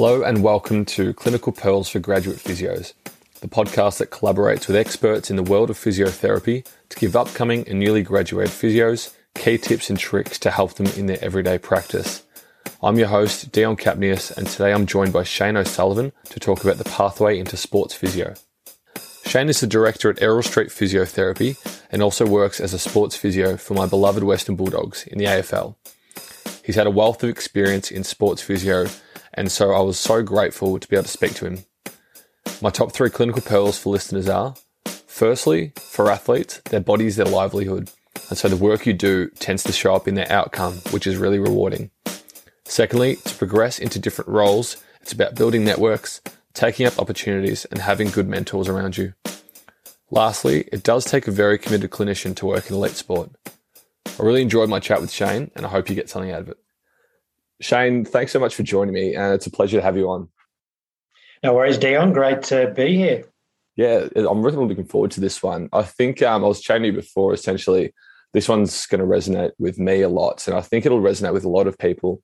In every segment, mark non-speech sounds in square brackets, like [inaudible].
Hello and welcome to Clinical Pearls for Graduate Physios, the podcast that collaborates with experts in the world of physiotherapy to give upcoming and newly graduated physios key tips and tricks to help them in their everyday practice. I'm your host, Dion Capnius, and today I'm joined by Shane O'Sullivan to talk about the pathway into sports physio. Shane is the director at Errol Street Physiotherapy and also works as a sports physio for my beloved Western Bulldogs in the AFL. He's had a wealth of experience in sports physio and so I was so grateful to be able to speak to him. My top three clinical pearls for listeners are firstly, for athletes, their body is their livelihood. And so the work you do tends to show up in their outcome, which is really rewarding. Secondly, to progress into different roles, it's about building networks, taking up opportunities, and having good mentors around you. Lastly, it does take a very committed clinician to work in elite sport. I really enjoyed my chat with Shane, and I hope you get something out of it. Shane, thanks so much for joining me, and it's a pleasure to have you on. No worries, Dion. Great to be here. Yeah, I'm really looking forward to this one. I think um, I was chatting to you before. Essentially, this one's going to resonate with me a lot, and I think it'll resonate with a lot of people.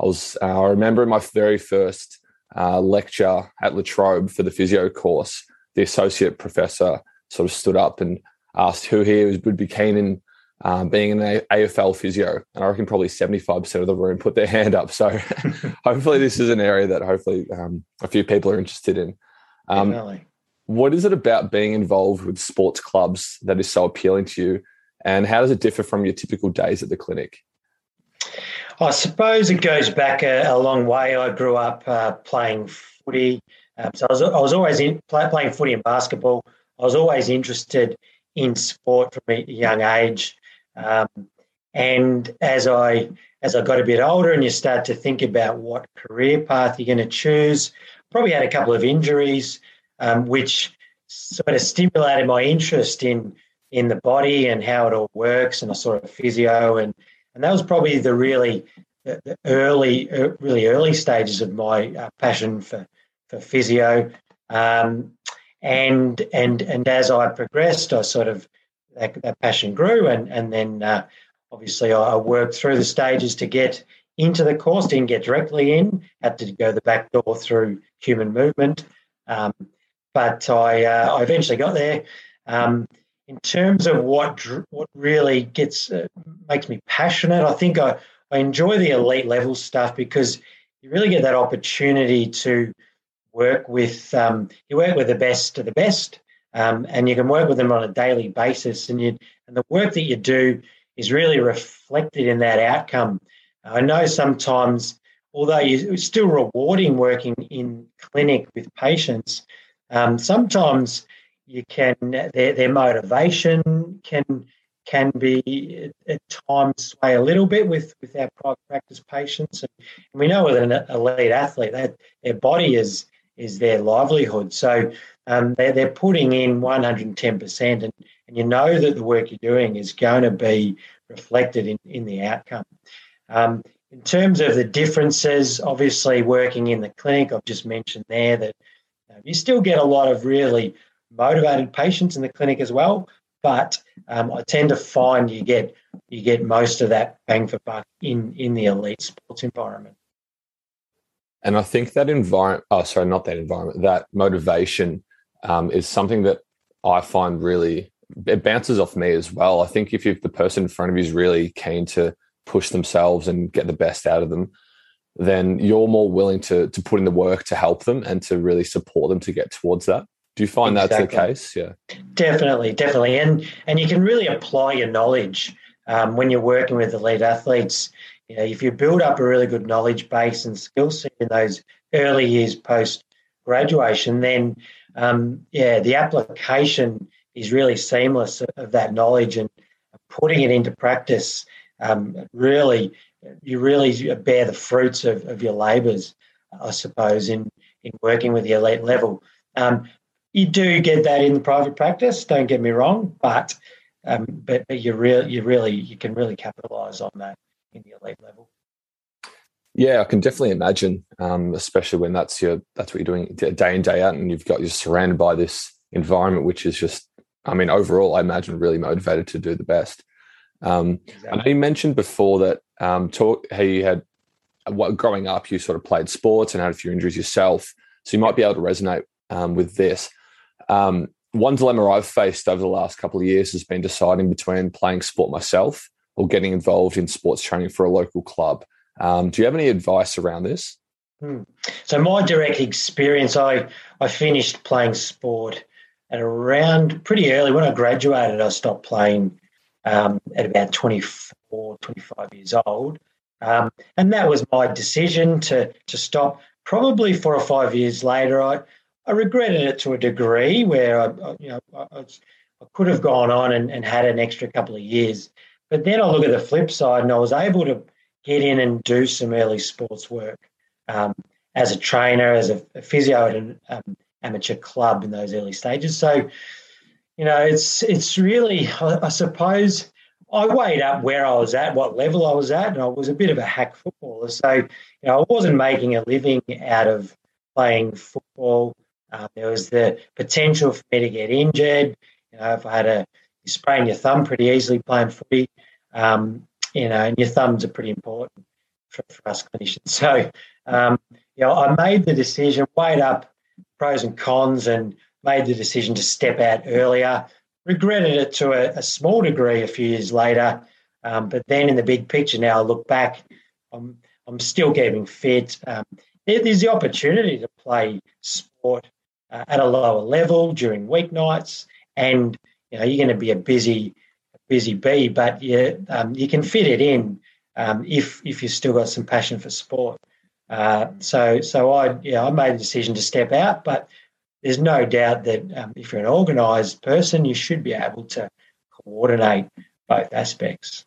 I was uh, I remember my very first uh, lecture at La Trobe for the physio course. The associate professor sort of stood up and asked who here would be keen in um, being an AFL physio, and I reckon probably seventy five percent of the room put their [laughs] hand up. So [laughs] hopefully, this is an area that hopefully um, a few people are interested in. Um, What is it about being involved with sports clubs that is so appealing to you, and how does it differ from your typical days at the clinic? I suppose it goes back a, a long way. I grew up uh, playing footy, um, so I was, I was always in, play, playing footy and basketball. I was always interested in sport from a young age. Um, and as I as I got a bit older, and you start to think about what career path you're going to choose, probably had a couple of injuries, um, which sort of stimulated my interest in in the body and how it all works, and a sort of physio, and and that was probably the really the early, really early stages of my uh, passion for for physio. Um, and and and as I progressed, I sort of that, that passion grew, and and then uh, obviously I worked through the stages to get into the course. Didn't get directly in, had to go the back door through human movement, um, but I uh, I eventually got there. Um, in terms of what what really gets uh, makes me passionate, I think I, I enjoy the elite level stuff because you really get that opportunity to work with um, you work with the best of the best um, and you can work with them on a daily basis. And you and the work that you do is really reflected in that outcome. I know sometimes, although it's still rewarding working in clinic with patients, um, sometimes you can their, their motivation can can be at times sway a little bit with, with our private practice patients. And we know with an elite athlete that their body is is their livelihood. So um, they're, they're putting in 110%, and, and you know that the work you're doing is going to be reflected in, in the outcome. Um, in terms of the differences, obviously working in the clinic, I've just mentioned there that uh, you still get a lot of really motivated patients in the clinic as well, but um, I tend to find you get you get most of that bang for buck in in the elite sports environment. And I think that environment, oh, sorry, not that environment, that motivation um, is something that I find really it bounces off me as well. I think if the person in front of you is really keen to push themselves and get the best out of them, then you're more willing to to put in the work to help them and to really support them to get towards that. Do you find exactly. that's the case? Yeah, definitely, definitely, and and you can really apply your knowledge um, when you're working with elite athletes. You know, if you build up a really good knowledge base and skill set in those early years post graduation, then um, yeah, the application is really seamless of that knowledge and putting it into practice. Um, really, you really bear the fruits of, of your labours, I suppose, in in working with the elite level. Um, you do get that in the private practice. Don't get me wrong, but um, but, but you really you really you can really capitalise on that in the elite level. Yeah, I can definitely imagine, um, especially when that's your that's what you're doing day in day out, and you've got you're surrounded by this environment, which is just, I mean, overall, I imagine really motivated to do the best. Um, exactly. I know you mentioned before that um, talk how you had what, growing up, you sort of played sports and had a few injuries yourself, so you might be able to resonate um, with this. Um, one dilemma I've faced over the last couple of years has been deciding between playing sport myself or getting involved in sports training for a local club. Um, do you have any advice around this? Hmm. So my direct experience, I I finished playing sport at around pretty early when I graduated. I stopped playing um, at about 24, 25 years old, um, and that was my decision to to stop. Probably four or five years later, I I regretted it to a degree where I, I you know I, I, could have gone on and, and had an extra couple of years. But then I look at the flip side, and I was able to get in and do some early sports work um, as a trainer, as a, a physio at an um, amateur club in those early stages. So, you know, it's it's really, I, I suppose, I weighed up where I was at, what level I was at, and I was a bit of a hack footballer. So, you know, I wasn't making a living out of playing football. Um, there was the potential for me to get injured. You know, if I had a you sprain your thumb pretty easily playing footy, um, you know, and your thumbs are pretty important for, for us clinicians. So, um, you know, I made the decision, weighed up pros and cons, and made the decision to step out earlier. Regretted it to a, a small degree a few years later, um, but then in the big picture now, I look back, I'm I'm still getting fit. Um, there, there's the opportunity to play sport uh, at a lower level during weeknights, and you know you're going to be a busy, busy bee, but you um, you can fit it in um, if if you've still got some passion for sport. Uh, so so I yeah I made the decision to step out, but there's no doubt that um, if you're an organised person, you should be able to coordinate both aspects.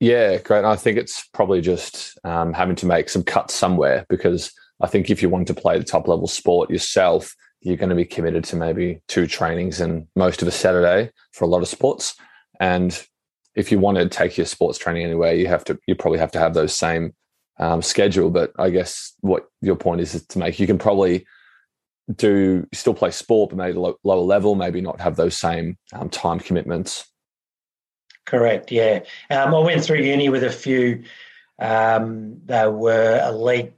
Yeah, great. And I think it's probably just um, having to make some cuts somewhere because I think if you want to play the top level sport yourself, you're going to be committed to maybe two trainings and most of a Saturday for a lot of sports. And if you want to take your sports training anywhere, you have to you probably have to have those same um, schedule. But I guess what your point is, is to make you can probably do still play sport, but maybe low, lower level, maybe not have those same um, time commitments. Correct. Yeah, um, I went through uni with a few. Um, they were elite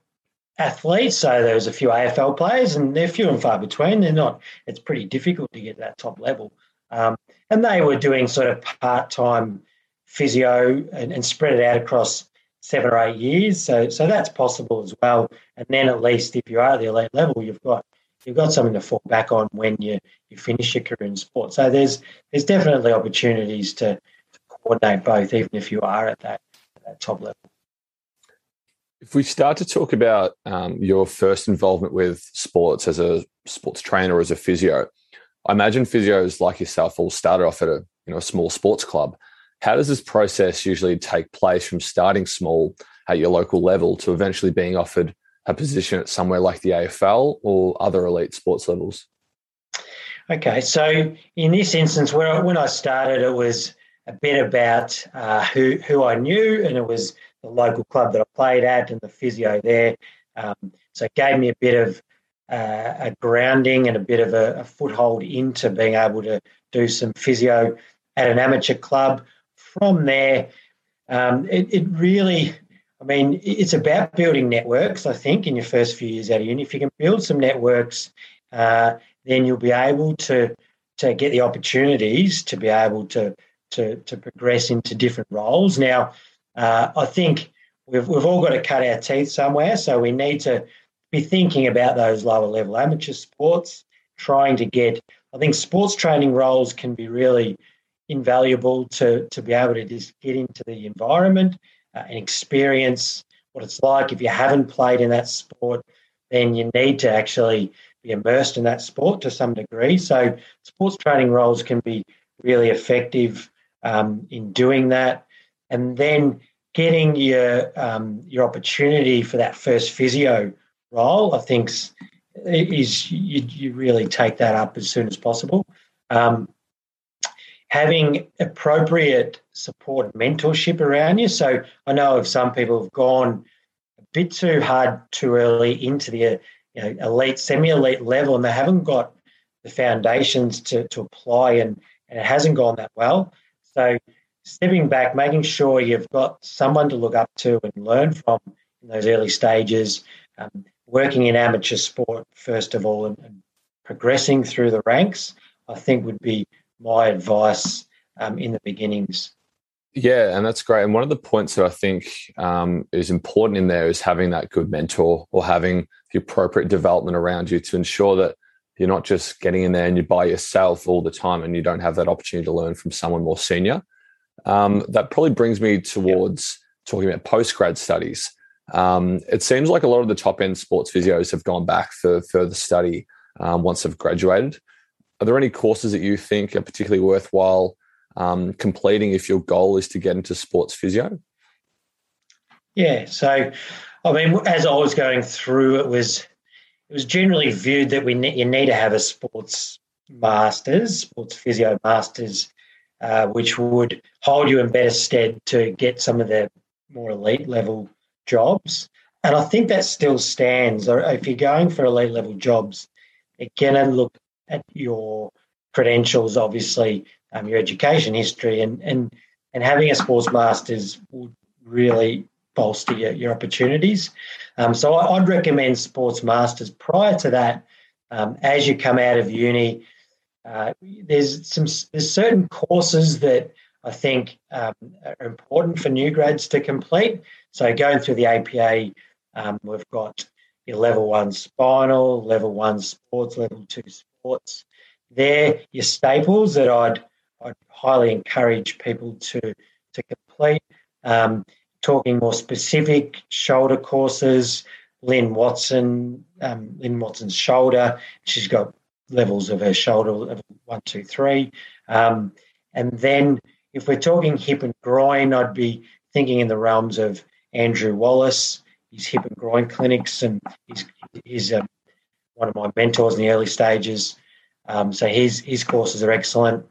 athletes. So there was a few AFL players, and they're few and far between. They're not. It's pretty difficult to get that top level. Um, and they were doing sort of part time physio and, and, spread it out across seven or eight years. So so that's possible as well. And then at least if you are at the elite level, you've got you've got something to fall back on when you, you finish your career in sport. So there's there's definitely opportunities to, to coordinate both, even if you are at that, at that top level. If we start to talk about um, your first involvement with sports as a sports trainer or as a physio, I imagine physios like yourself all started off at a you know a small sports club. How does this process usually take place from starting small at your local level to eventually being offered a position at somewhere like the AFL or other elite sports levels? Okay, so in this instance, where when I started, it was a bit about uh, who who I knew, and it was the local club that I played at and the physio there. Um, so it gave me a bit of uh, a grounding and a bit of a, a, foothold into being able to do some physio at an amateur club. From there, um, it, it, really, I mean, it's about building networks, I think, in your first few years out of uni. If you can build some networks, uh, then you'll be able to to get the opportunities to be able to to, to progress into different roles. Now, uh, I think we've, we've all got to cut our teeth somewhere, so we need to be thinking about those lower level amateur sports, trying to get. I think sports training roles can be really invaluable to, to be able to just get into the environment uh, and experience what it's like. If you haven't played in that sport, then you need to actually be immersed in that sport to some degree. So, sports training roles can be really effective um, in doing that and then getting your um, your opportunity for that first physio role, I think is you, you really take that up as soon as possible. Um, having appropriate support and mentorship around you. So I know of some people have gone a bit too hard too early into the you know, elite, semi-elite level, and they haven't got the foundations to, to apply, and, and it hasn't gone that well. So stepping back, making sure you've got someone to look up to and learn from in those early stages, um, working in amateur sport, first of all, and, and, progressing through the ranks, I think would be my advice um, in the beginnings. Yeah, and that's great. And one of the points that I think um, is important in there is having that good mentor or having the appropriate development around you to ensure that you're not just getting in there and you're by yourself all the time and you don't have that opportunity to learn from someone more senior. Um, that probably brings me towards talking about post grad studies. Um, it seems like a lot of the top end sports physios have gone back for further study um, once they've graduated. Are there any courses that you think are particularly worthwhile um, completing if your goal is to get into sports physio? Yeah, so I mean, as I was going through, it was it was generally viewed that we ne- you need to have a sports masters, sports physio masters, uh, which would hold you in better stead to get some of the more elite level jobs. And I think that still stands. If you're going for elite level jobs, again, and look at your credentials, obviously, um, your education history, and and and having a sports masters would really bolster your, your opportunities. Um, so I, would recommend sports masters. Prior to that, um, as you come out of uni, uh, there's some there's certain courses that I think um, are important for new grads to complete. So going through the APA, um, we've got your level one spinal, level one sports, level two sports. They're your staples that I'd I'd highly encourage people to to complete. Um, talking more specific shoulder courses, Lyn Watson, um, Lyn Watson's shoulder. She's got levels of her shoulder, level one, two, three. Um, and then if we're talking hip and groin, I'd be thinking in the realms of Andrew Wallace, his hip and groin clinics, and he's, he's um, one of my mentors in the early stages. Um, so his his courses are excellent,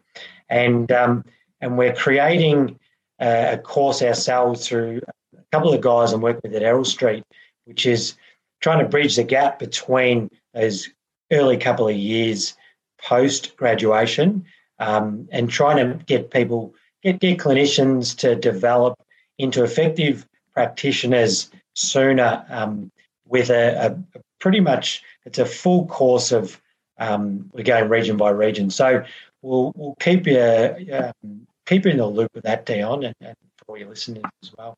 and um, and we're creating a course ourselves through a couple of guys I'm working with at Errol Street, which is trying to bridge the gap between those early couple of years post graduation um, and trying to get people, get, get clinicians to develop into effective practitioners sooner um, with a, a, pretty much it's a full course of um, we're going region by region. So we'll we'll keep you um, keep in the loop with that, Dion, and, and for your listeners as well.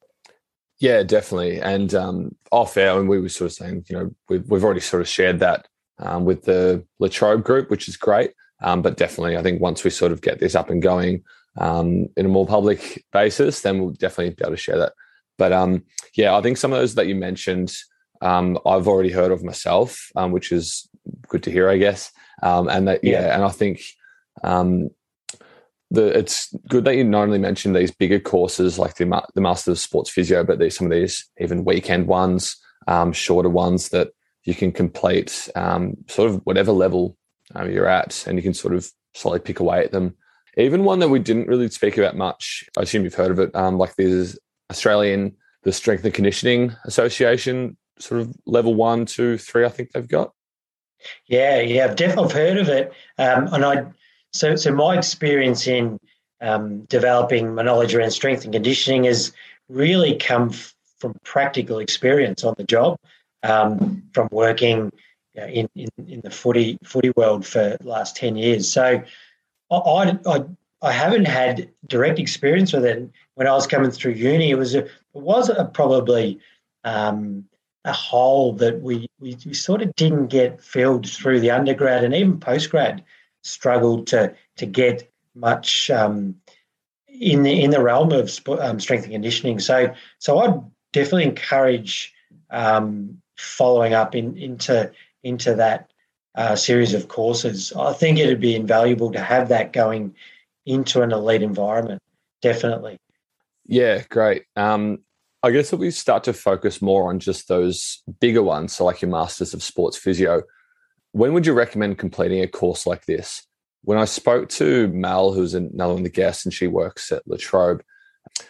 Yeah, definitely. And um, off air, and we were sort of saying, you know, we've, we've already sort of shared that um, with the La Trobe group, which is great. Um, but definitely, I think once we sort of get this up and going um, in a more public basis, then we'll definitely be able to share that. But um, yeah, I think some of those that you mentioned, um, I've already heard of myself, um, which is good to hear, I guess. Um, and that, yeah. yeah, and I think um, the, it's good that you not only mentioned these bigger courses like the, the Master of Sports Physio, but there's some of these even weekend ones, um, shorter ones that you can complete um, sort of whatever level uh, you're at, and you can sort of slowly pick away at them. Even one that we didn't really speak about much, I assume you've heard of it, um, like there's Australian, the Strength and Conditioning Association, sort of level one, two, three, I think they've got. Yeah, yeah, I've definitely heard of it. Um, and I so, so my experience in um, developing my knowledge around strength and conditioning has really come f- from practical experience on the job, um, from working in, in, in the footy footy world for the last ten years. So, I, I I haven't had direct experience with it. When I was coming through uni, it was a, it was a probably um, a hole that we, we, we sort of didn't get filled through the undergrad and even postgrad struggled to to get much um, in the in the realm of um, strength and conditioning. So so I'd definitely encourage um, following up in, into into that uh, series of courses. I think it'd be invaluable to have that going into an elite environment. Definitely. Yeah, great. Um, I guess if we start to focus more on just those bigger ones, so like your Masters of Sports Physio, when would you recommend completing a course like this? When I spoke to Mel, who's another one of the guests, and she works at La Trobe,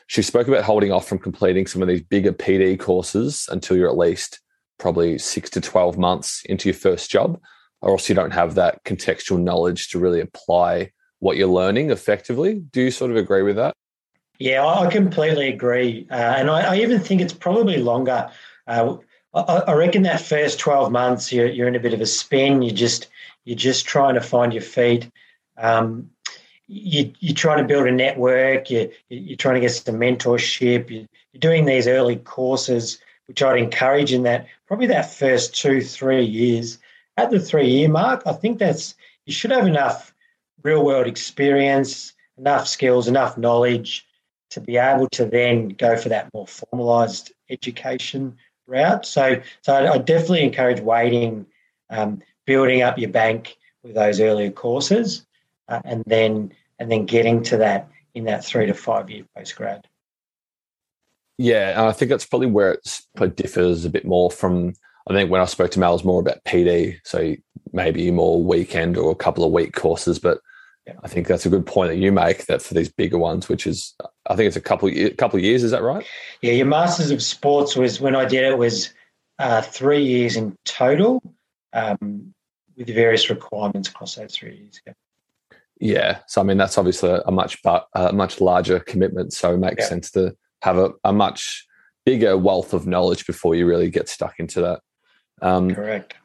she spoke about holding off from completing some of these bigger PD courses until you're at least probably six to 12 months into your first job, or else you don't have that contextual knowledge to really apply what you're learning effectively. Do you sort of agree with that? Yeah, I completely agree, uh, and I, I, even think it's probably longer. Uh, I, I, reckon that first twelve months, you're, you're in a bit of a spin. You just you're just trying to find your feet. Um, you, you're trying to build a network. You, you're trying to get some mentorship. You, you're doing these early courses, which I'd encourage in that probably that first two three years. At the three year mark, I think that's you should have enough real world experience, enough skills, enough knowledge to be able to then go for that more formalised education route. So, so I, definitely encourage waiting, um, building up your bank with those earlier courses, uh, and then and then getting to that in that three to five year post grad. Yeah, and I think that's probably where it probably differs a bit more from. I think when I spoke to Mal, it was more about PD, so maybe more weekend or a couple of week courses. But yeah. I think that's a good point that you make. That for these bigger ones, which is, I think it's a couple a couple of years. Is that right? Yeah, your Masters of Sports was when I did it was uh, three years in total, um, with various requirements across those three years. Yeah. Yeah, so I mean that's obviously a much but a much larger commitment. So it makes yeah. sense to have a, a, much bigger wealth of knowledge before you really get stuck into that. Um, Correct.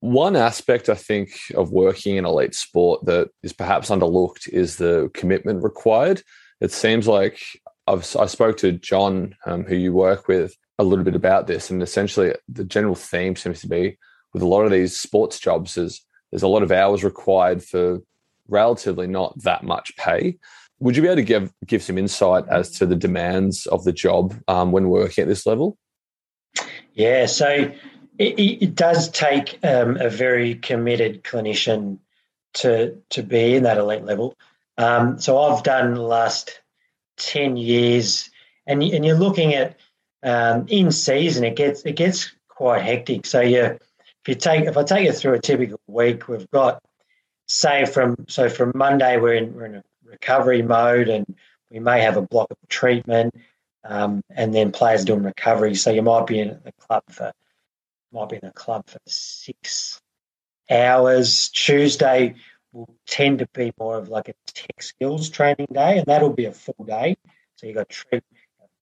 One aspect I think of working in elite sport that is perhaps underlooked is the commitment required. It seems like I've, I spoke to John, um, who you work with, a little bit about this, and essentially the general theme seems to be with a lot of these sports jobs is there's a lot of hours required for relatively not that much pay. Would you be able to give give some insight as to the demands of the job um, when working at this level? Yeah, so it, it does take um, a very committed clinician to to be in that elite level. Um, so I've done the last ten years, and and you're looking at um, in season, it gets it gets quite hectic. So you if you take if I take you through a typical week, we've got say from so from Monday we're in we're in a recovery mode and we may have a block of treatment um, and then players doing recovery. So you might be in the club for might be in the club for six hours. Tuesday will tend to be more of like a tech skills training day, and that'll be a full day. So you've got tra-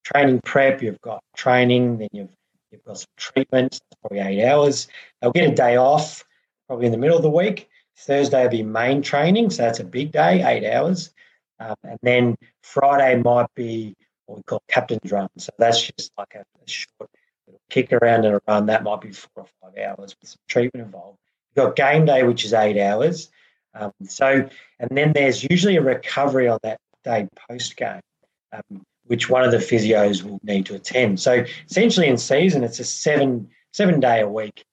training prep, you've got training, then you've you've got some treatments, probably eight hours. They'll get a day off, probably in the middle of the week. Thursday will be main training, so that's a big day, eight hours. Um, and then Friday might be what we call captain's run. So that's just like a, a short kick around and a run. That might be four or five hours with some treatment involved. You've got game day, which is eight hours. Um, so, and then there's usually a recovery on that day post game, um, which one of the physios will need to attend. So, essentially, in season, it's a seven seven day a week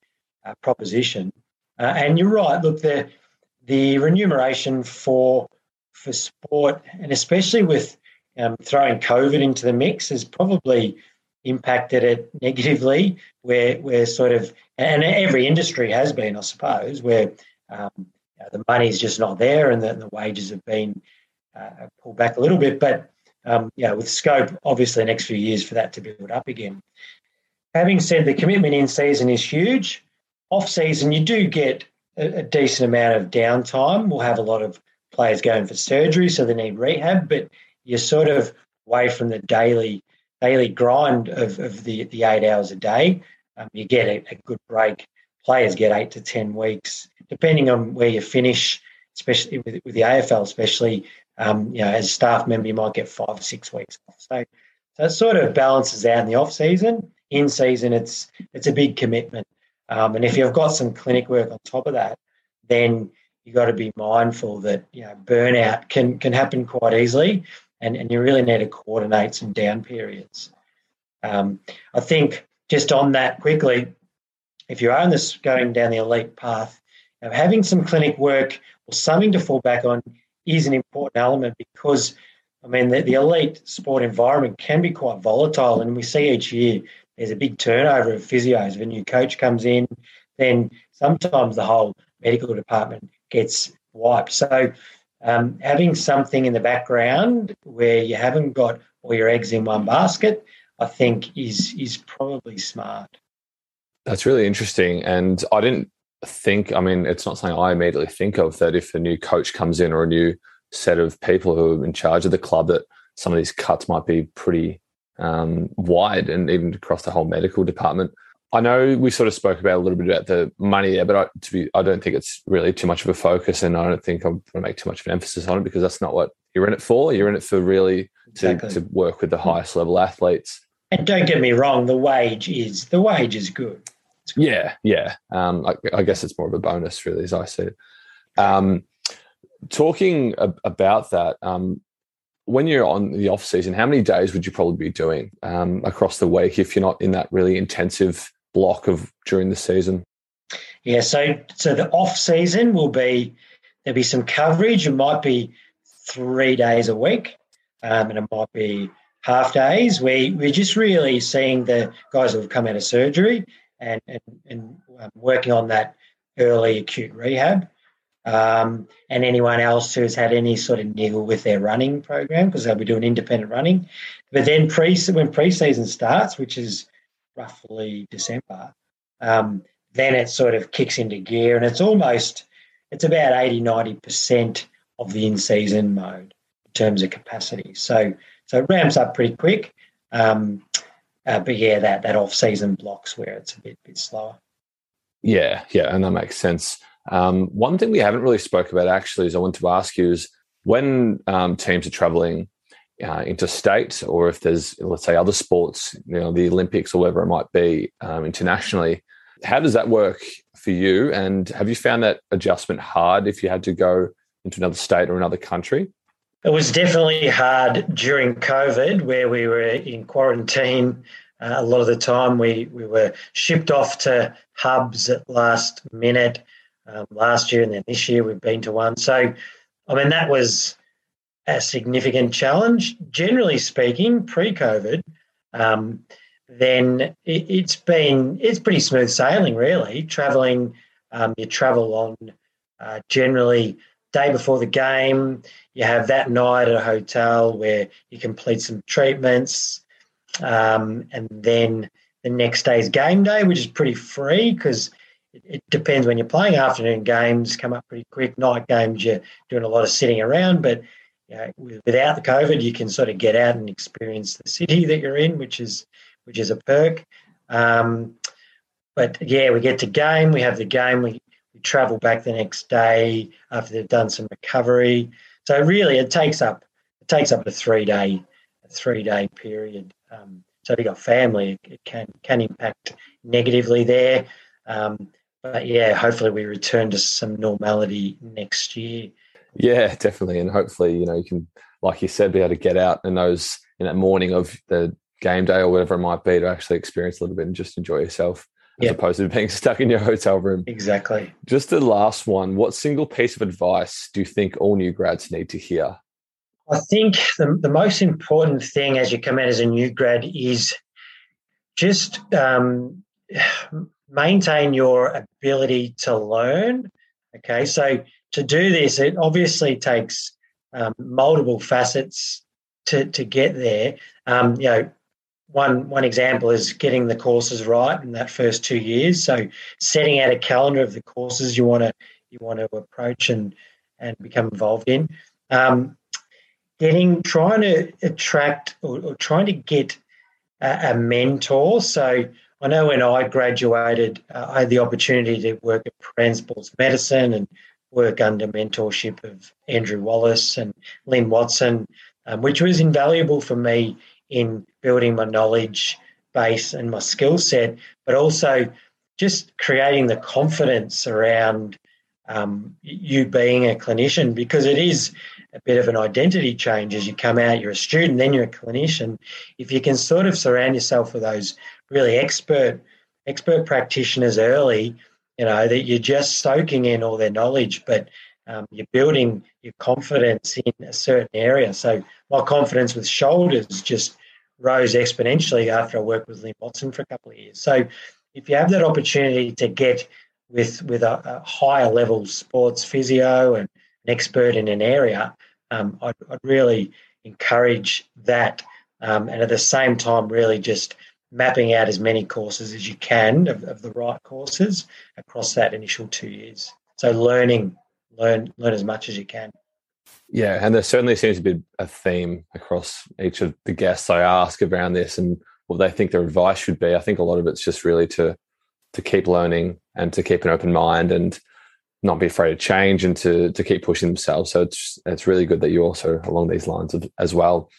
uh, proposition. Uh, and you're right. Look, the the remuneration for for sport, and especially with um, throwing COVID into the mix, has probably impacted it negatively. Where where sort of, and every industry has been, I suppose, where um, you know, the money's just not there, and the, the wages have been uh, pulled back a little bit. But um, yeah, with scope, obviously, next few years for that to build up again. Having said the commitment in season is huge off season, you do get a, a, decent amount of downtime. We'll have a lot of players going for surgery, so they need rehab, but you're sort of away from the daily daily grind of, of the, the eight hours a day. Um, you get a, a, good break. Players get eight to 10 weeks, depending on where you finish, especially with, with the AFL, especially, um, you know, as a staff member, you might get five or six weeks off. So, so it sort of balances out in the off season. In season, it's it's a big commitment. Um, and if you've got some clinic work on top of that, then you've got to be mindful that you know burnout can can happen quite easily, and, and you really need to coordinate some down periods. Um, I think just on that quickly, if you are in this going down the elite path, you know, having some clinic work or something to fall back on is an important element because I mean the, the elite sport environment can be quite volatile, and we see each year there's a big turnover of physios. If a new coach comes in, then sometimes the whole medical department gets wiped. So um, having something in the background where you haven't got all your eggs in one basket, I think is is probably smart. That's really interesting, and I didn't think. I mean, it's not something I immediately think of that if a new coach comes in or a new set of people who are in charge of the club that some of these cuts might be pretty um, wide and even across the whole medical department. I know we sort of spoke about a little bit about the money there, but I, to be, I don't think it's really too much of a focus, and I don't think I'm going to make too much of an emphasis on it because that's not what you're in it for. You're in it for really exactly. to, to work with the highest level athletes. And don't get me wrong, the wage is the wage is good. good. Yeah, yeah. Um, I, I, guess it's more of a bonus, really, as I see it. Um, talking about that, um, when you're on the off season, how many days would you probably be doing um, across the week if you're not in that really intensive block of during the season? Yeah, so so the off season will be there'll be some coverage. It might be three days a week, um, and it might be half days. We we're just really seeing the guys who have come out of surgery and and, and um, working on that early acute rehab um, and anyone else who's had any sort of niggle with their running program because they'll be doing independent running. But then pre when preseason starts, which is roughly December, um, then it sort of kicks into gear and it's almost it's about 80 90% of the in-season mode in terms of capacity. So so it ramps up pretty quick. Um, uh, but yeah that that off-season blocks where it's a bit bit slower. Yeah yeah and that makes sense um, one thing we haven't really spoke about actually is I want to ask you is when um, teams are traveling uh, interstate or if there's let's say other sports, you know, the Olympics or whatever it might be um, internationally, how does that work for you? And have you found that adjustment hard if you had to go into another state or another country? It was definitely hard during COVID, where we were in quarantine. Uh, a lot of the time, we we were shipped off to hubs at last minute um, last year and then this year we've been to one. So, I mean, that was a significant challenge. Generally speaking, pre-COVID, um, then it, has been it's pretty smooth sailing, really. Traveling, um, you travel on uh, generally day before the game. You have that night at a hotel where you complete some treatments, um, and then the next day's game day, which is pretty free because it depends when you're playing. Afternoon games come up pretty quick. Night games you're doing a lot of sitting around but you know, without the covid you can sort of get out and experience the city that you're in which is which is a perk. Um, but yeah we get to game. We have the game. We, we travel back the next day after they've done some recovery. So really it takes up it takes up a three day a three day period. Um, so if you've got family it can can impact negatively there. Um, but yeah, hopefully we return to some normality next year. Yeah, definitely, and hopefully you know you can, like you said, be able to get out in those in that morning of the game day or whatever it might be to actually experience a little bit and just enjoy yourself as yep. opposed to being [laughs] stuck in your hotel room. Exactly. Just the last one. What single piece of advice do you think all new grads need to hear? I think the, the most important thing as you come out as a new grad is just um, maintain your ability to learn. Okay, so to do this, it obviously takes um, multiple facets to, to get there. Um, you know, one one example is getting the courses right in that first two years. So setting out a calendar of the courses you want to you want to approach and and become involved in. Um, getting trying to attract or, or trying to get a, a mentor. So I know when I graduated, uh, I had the opportunity to work at Prahran Sports Medicine and work under mentorship of Andrew Wallace and Lyn Watson, um, which was invaluable for me in building my knowledge base and my skill set, but also just creating the confidence around um, you being a clinician because it is a bit of an identity change as you come out. You're a student, then you're a clinician. If you can sort of surround yourself with those really expert expert practitioners early, you know, that you're just soaking in all their knowledge, but um, you're building your confidence in a certain area. So my confidence with shoulders just rose exponentially after I worked with Lyn Watson for a couple of years. So if you have that opportunity to get with with a, a higher level sports physio and an expert in an area, um, I'd, I'd, really encourage that. Um, and at the same time, really just mapping out as many courses as you can of, of the right courses across that initial two years. So learning, learn, learn as much as you can. Yeah, and there certainly seems to be a theme across each of the guests I ask around this and what they think their advice should be. I think a lot of it's just really to to keep learning and to keep an open mind and not be afraid of change and to to keep pushing themselves. So it's it's really good that you also along these lines of, as well.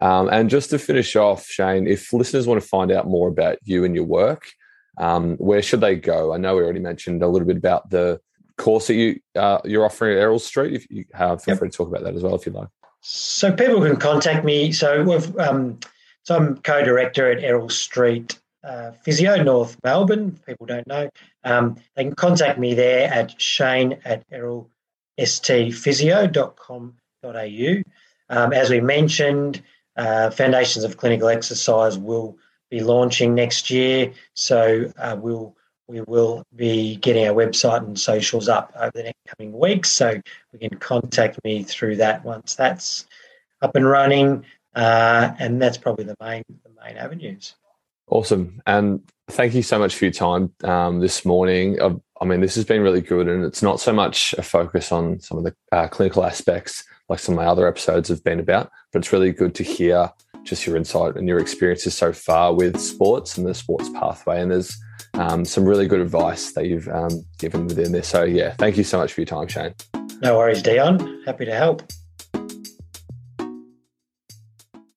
Um, and just to finish off, Shane, if listeners want to find out more about you and your work, um, where should they go? I know we already mentioned a little bit about the course that you uh, you're offering at Errol Street. If you have, feel yep. free to talk about that as well if you'd like. So people can contact me. So we've um, so I'm co-director at Errol Street uh, Physio, North Melbourne. People don't know. Um, they can contact me there at shane at errolstphysio.com.au. Um, as we mentioned, uh, Foundations of Clinical Exercise will be launching next year, so uh, we'll we will be getting our website and socials up over the next coming weeks. So we can contact me through that once that's up and running, uh, and that's probably the main the main avenues. Awesome. And thank you so much for your time um, this morning. I, I, mean, this has been really good. And it's not so much a focus on some of the uh, clinical aspects like some of my other episodes have been about, but it's really good to hear just your insight and your experiences so far with sports and the sports pathway. And there's um, some really good advice that you've um, given within this. So, yeah, thank you so much for your time, Shane. No worries, Dion. Happy to help.